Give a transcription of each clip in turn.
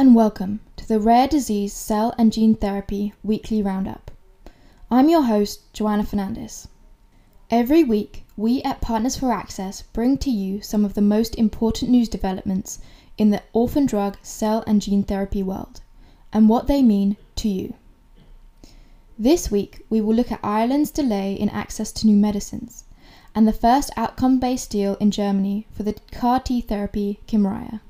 and welcome to the Rare Disease Cell and Gene Therapy Weekly Roundup. I'm your host, Joanna Fernandez. Every week, we at Partners for Access bring to you some of the most important news developments in the orphan drug, cell, and gene therapy world, and what they mean to you. This week, we will look at Ireland's delay in access to new medicines and the first outcome based deal in Germany for the CAR T therapy Kymriah.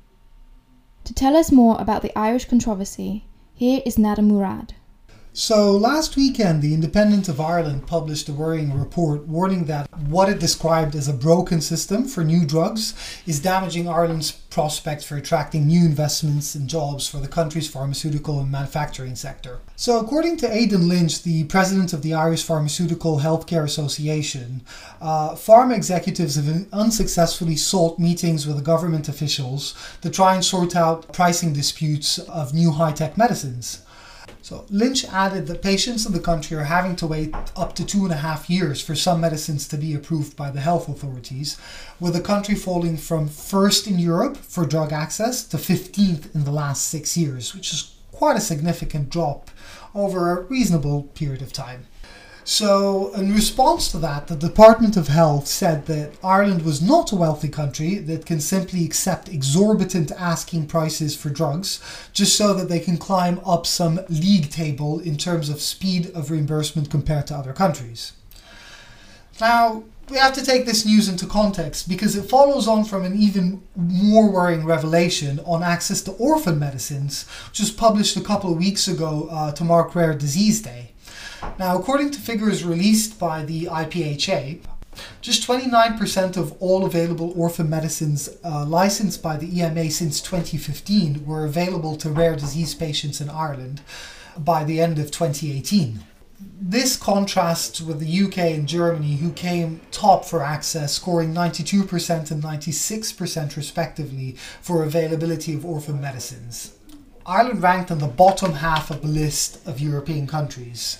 To tell us more about the Irish controversy, here is Nada Murad. So, last weekend, The Independent of Ireland published a worrying report warning that what it described as a broken system for new drugs is damaging Ireland's prospects for attracting new investments and jobs for the country's pharmaceutical and manufacturing sector. So, according to Aidan Lynch, the president of the Irish Pharmaceutical Healthcare Association, uh, pharma executives have unsuccessfully sought meetings with government officials to try and sort out pricing disputes of new high tech medicines. So Lynch added that patients in the country are having to wait up to two and a half years for some medicines to be approved by the health authorities, with the country falling from first in Europe for drug access to 15th in the last six years, which is quite a significant drop over a reasonable period of time. So, in response to that, the Department of Health said that Ireland was not a wealthy country that can simply accept exorbitant asking prices for drugs just so that they can climb up some league table in terms of speed of reimbursement compared to other countries. Now, we have to take this news into context because it follows on from an even more worrying revelation on access to orphan medicines, which was published a couple of weeks ago uh, to mark Rare Disease Day. Now, according to figures released by the IPHA, just 29% of all available orphan medicines uh, licensed by the EMA since 2015 were available to rare disease patients in Ireland by the end of 2018. This contrasts with the UK and Germany, who came top for access, scoring 92% and 96% respectively for availability of orphan medicines. Ireland ranked in the bottom half of the list of European countries.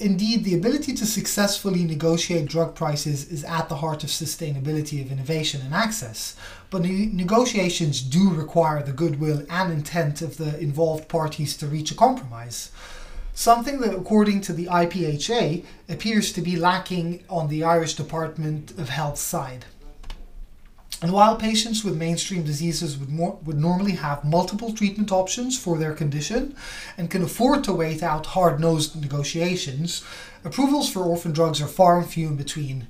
Indeed, the ability to successfully negotiate drug prices is at the heart of sustainability of innovation and access. But ne- negotiations do require the goodwill and intent of the involved parties to reach a compromise. Something that, according to the IPHA, appears to be lacking on the Irish Department of Health side. And while patients with mainstream diseases would, more, would normally have multiple treatment options for their condition and can afford to wait out hard nosed negotiations, approvals for orphan drugs are far and few in between.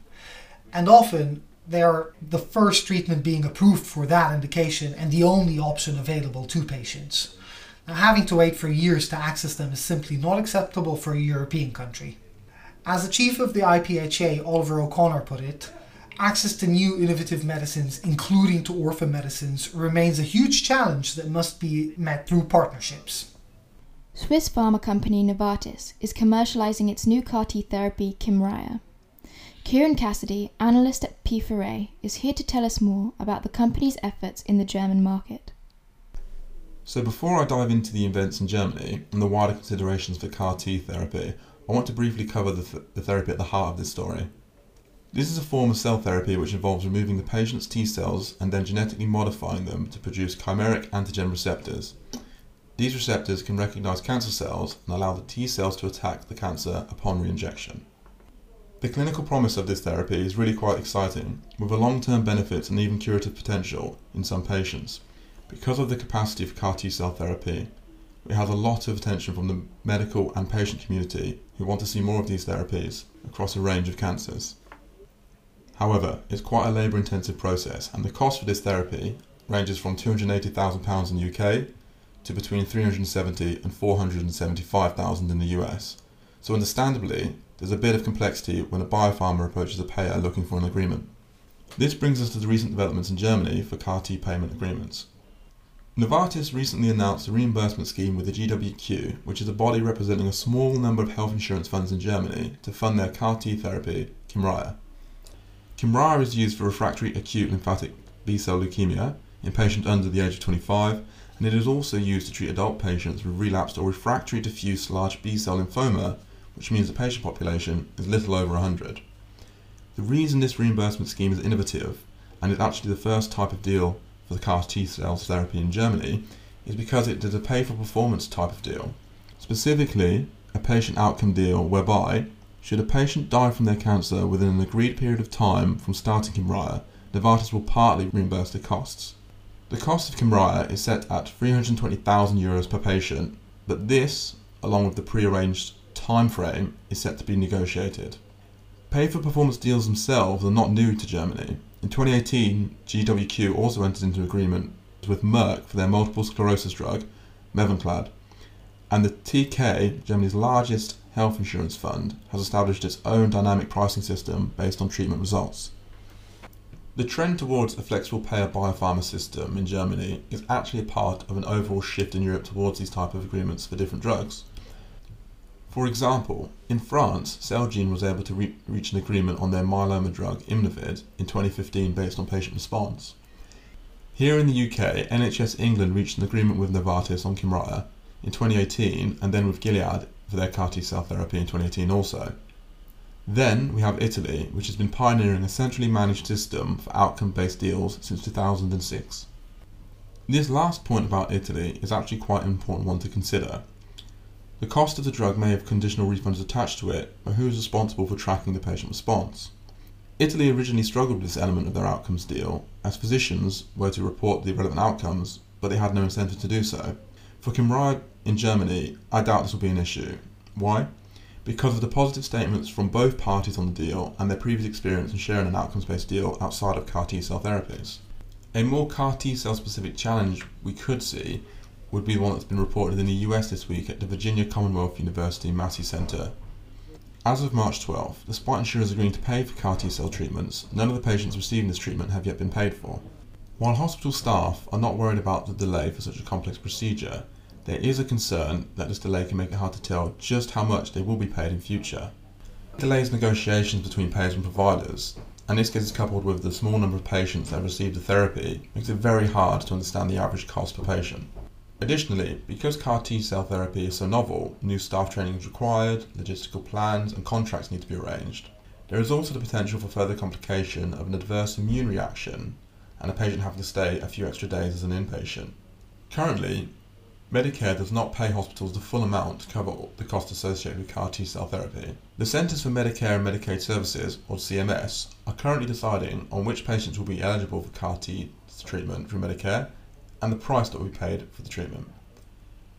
And often they are the first treatment being approved for that indication and the only option available to patients. Now, having to wait for years to access them is simply not acceptable for a European country. As the chief of the IPHA, Oliver O'Connor, put it, access to new innovative medicines, including to orphan medicines, remains a huge challenge that must be met through partnerships. Swiss pharma company Novartis is commercializing its new CAR T therapy, Kymriah. Kieran Cassidy, analyst at P4A, is here to tell us more about the company's efforts in the German market. So, before I dive into the events in Germany and the wider considerations for CAR T therapy, I want to briefly cover the, th- the therapy at the heart of this story. This is a form of cell therapy which involves removing the patient's T cells and then genetically modifying them to produce chimeric antigen receptors. These receptors can recognize cancer cells and allow the T cells to attack the cancer upon reinjection. The clinical promise of this therapy is really quite exciting, with a long-term benefit and even curative potential in some patients. Because of the capacity for CAR T cell therapy, it has a lot of attention from the medical and patient community who want to see more of these therapies across a range of cancers. However, it's quite a labour intensive process, and the cost for this therapy ranges from £280,000 in the UK to between 370 and 475,000 in the US. So understandably, there's a bit of complexity when a biopharma approaches a payer looking for an agreement. This brings us to the recent developments in Germany for CAR T payment agreements. Novartis recently announced a reimbursement scheme with the GWQ, which is a body representing a small number of health insurance funds in Germany to fund their CAR T therapy, Kymriah. Kymriah is used for refractory acute lymphatic B-cell leukemia in patients under the age of 25, and it is also used to treat adult patients with relapsed or refractory diffuse large B-cell lymphoma, which means the patient population is little over 100. The reason this reimbursement scheme is innovative, and is actually the first type of deal for the CAR T cells therapy in Germany, is because it is a pay for performance type of deal. Specifically, a patient outcome deal whereby, should a patient die from their cancer within an agreed period of time from starting Kymriah, Novartis will partly reimburse the costs. The cost of Kymriah is set at 320,000 euros per patient, but this, along with the pre-arranged time frame, is set to be negotiated. Pay for performance deals themselves are not new to Germany. In 2018, GWQ also entered into agreement with Merck for their multiple sclerosis drug, Mavenclad, and the TK, Germany's largest health insurance fund, has established its own dynamic pricing system based on treatment results. The trend towards a flexible payer biopharma system in Germany is actually a part of an overall shift in Europe towards these type of agreements for different drugs. For example, in France, Celgene was able to re- reach an agreement on their myeloma drug Imnovid in 2015 based on patient response. Here in the UK, NHS England reached an agreement with Novartis on Kymriah in 2018 and then with Gilead for their CAR T cell therapy in 2018 also. Then we have Italy, which has been pioneering a centrally managed system for outcome based deals since 2006. This last point about Italy is actually quite an important one to consider. The cost of the drug may have conditional refunds attached to it, but who is responsible for tracking the patient response? Italy originally struggled with this element of their outcomes deal, as physicians were to report the relevant outcomes, but they had no incentive to do so. For Kymriah in Germany, I doubt this will be an issue. Why? because of the positive statements from both parties on the deal and their previous experience in sharing an outcomes based deal outside of CAR T cell therapies. A more CAR T cell specific challenge we could see would be one that's been reported in the US this week at the Virginia Commonwealth University Massey Center. As of March 12, despite insurers agreeing to pay for CAR T cell treatments, none of the patients receiving this treatment have yet been paid for. While hospital staff are not worried about the delay for such a complex procedure, there is a concern that this delay can make it hard to tell just how much they will be paid in future. Delays negotiations between payers and providers, and this gets coupled with the small number of patients that receive the therapy, makes it very hard to understand the average cost per patient. Additionally, because CAR T cell therapy is so novel, new staff training is required, logistical plans and contracts need to be arranged. There is also the potential for further complication of an adverse immune reaction and a patient having to stay a few extra days as an inpatient. Currently, Medicare does not pay hospitals the full amount to cover the cost associated with CAR T cell therapy. The Centers for Medicare and Medicaid Services, or CMS, are currently deciding on which patients will be eligible for CAR T treatment through Medicare and the price that will be paid for the treatment.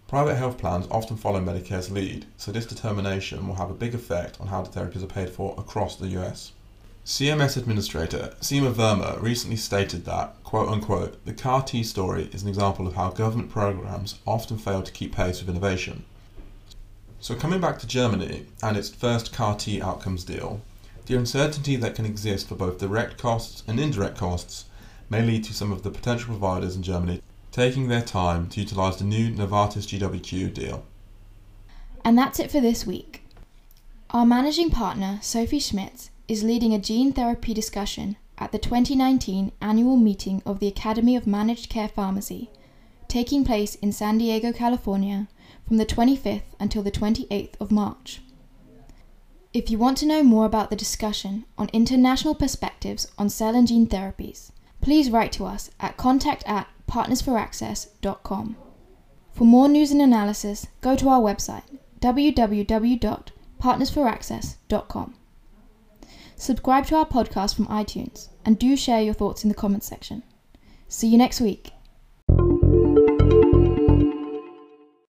Private health plans often follow Medicare's lead, so this determination will have a big effect on how the therapies are paid for across the US. CMS Administrator Seema Verma recently stated that, quote unquote, the CAR T story is an example of how government programs often fail to keep pace with innovation. So, coming back to Germany and its first CAR T outcomes deal, the uncertainty that can exist for both direct costs and indirect costs may lead to some of the potential providers in Germany taking their time to utilise the new Novartis GWQ deal. And that's it for this week. Our managing partner, Sophie Schmitz, is leading a gene therapy discussion at the 2019 annual meeting of the Academy of Managed Care Pharmacy, taking place in San Diego, California, from the 25th until the 28th of March. If you want to know more about the discussion on international perspectives on cell and gene therapies, please write to us at contact at partnersforaccess.com. For more news and analysis, go to our website www.partnersforaccess.com. Subscribe to our podcast from iTunes and do share your thoughts in the comments section. See you next week.